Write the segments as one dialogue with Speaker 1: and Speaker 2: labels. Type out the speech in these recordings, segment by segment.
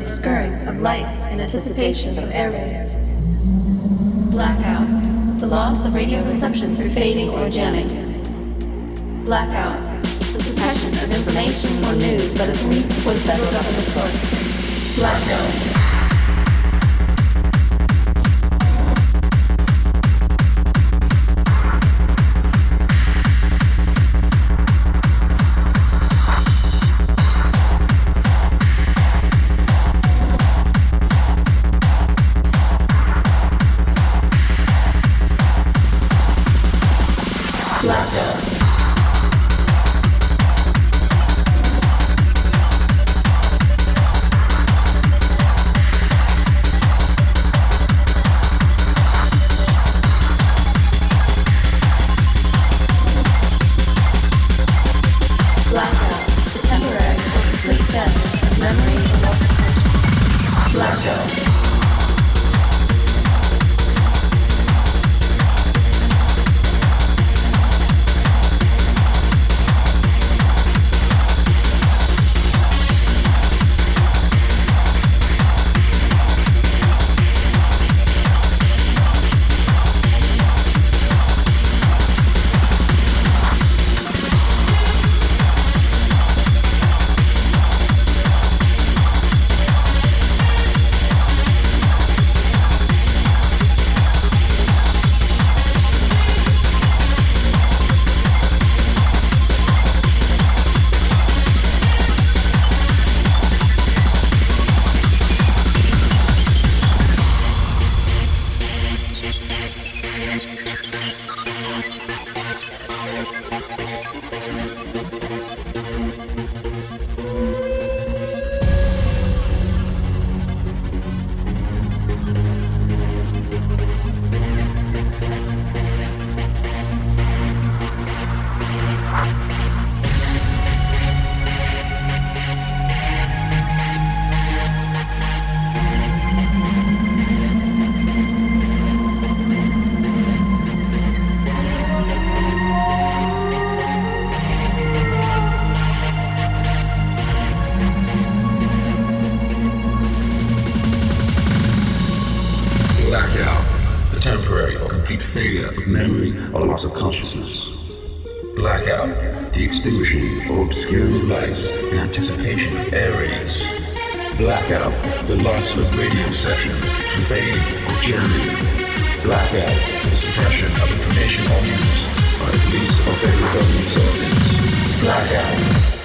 Speaker 1: obscuring of lights in anticipation of air raids. Blackout, the loss of radio reception through fading or jamming. Blackout, the suppression of information or news by the police or federal government source. Blackout. Thank you.
Speaker 2: Loss of consciousness. Blackout, the extinguishing or obscuring of lights in anticipation of air raids. Blackout, the loss of radio reception, fading or jamming. Blackout, the suppression of information or news by police or federal government sources. Blackout.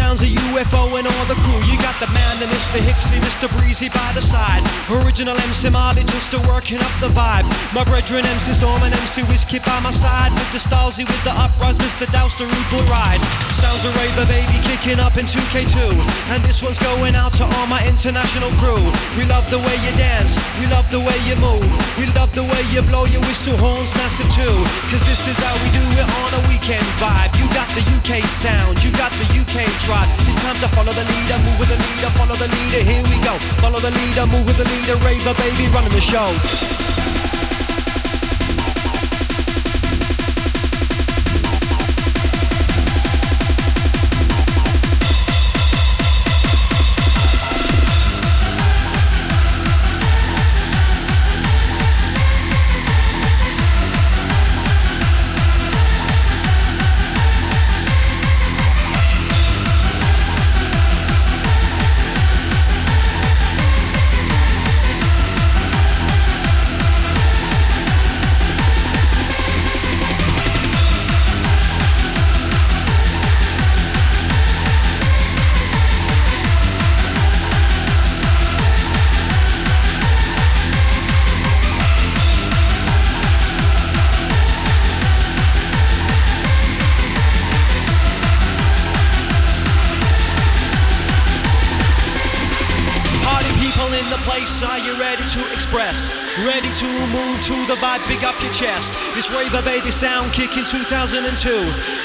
Speaker 3: Sounds of UFO and all the crew. You got the man and Mr. Hixxy, Mr. Breezy by the side. Original MC Marley just a working up the vibe. My brethren MC Storm and MC Whiskey by my side. With the Stalsy, with the uprise, Mr. Douse, the root ride. Sounds of Raver Baby kicking up in 2K2. And this one's going out to all my international crew. We love the way you dance, we love the way you move. We love the way you blow your whistle horns massive too. Cause this is how we do it on a weekend vibe. You got the UK sound, you got the UK trot. It's time to follow the leader, move with the leader, follow the leader. Here we go. Follow the leader, move with the leader. Raver baby, running the show. Your chest. It's Raver Baby Sound Kick in 2002.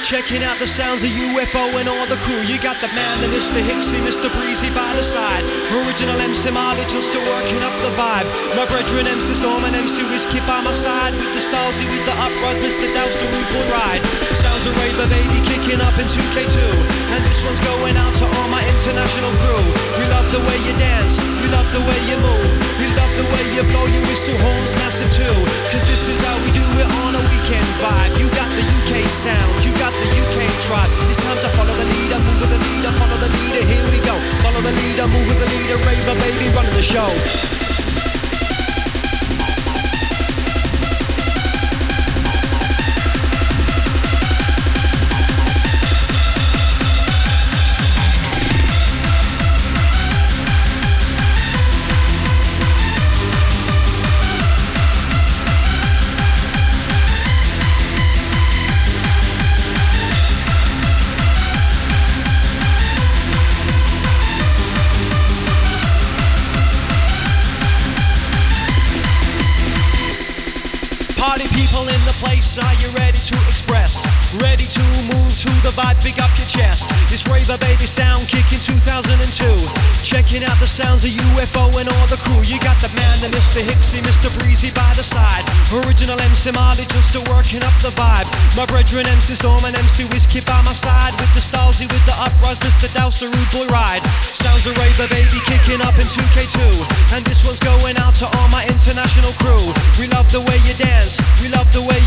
Speaker 3: Checking out the sounds of UFO and all the crew. You got the man and Mr. Hixxy, Mr. Breezy by the side. Original MC Marley just working up the vibe. My brethren MC Storm and MC Whiskey by my side. With the Stalsy, with the uprise, Mr. The root will ride. Of Raver Baby kicking up in 2K2. And this one's going out to all my international crew. We love the way you dance, we love the way you move. We love the way you blow your whistle horns massive too. Cause this is how we do it on a weekend vibe. You got the UK sound, you got the UK tribe. It's time to follow the leader, move with the leader, follow the leader. Here we go. Follow the leader, move with the leader. Raver baby, running the show. Vibe, big up your chest. It's Raver Baby Sound Kick in 2002. Checking out the sounds of UFO and all the crew. You got the man and Mr. Hixxy, Mr. Breezy by the side. Original MC Marley just still working up the vibe. My brethren MC Storm and MC Whiskey by my side. With the Stalsy, with the uprise, Mr. Douse, the rude boy ride. Sounds of Raver Baby kicking up in 2K2. And this one's going out to all my international crew. We love the way you dance, we love the way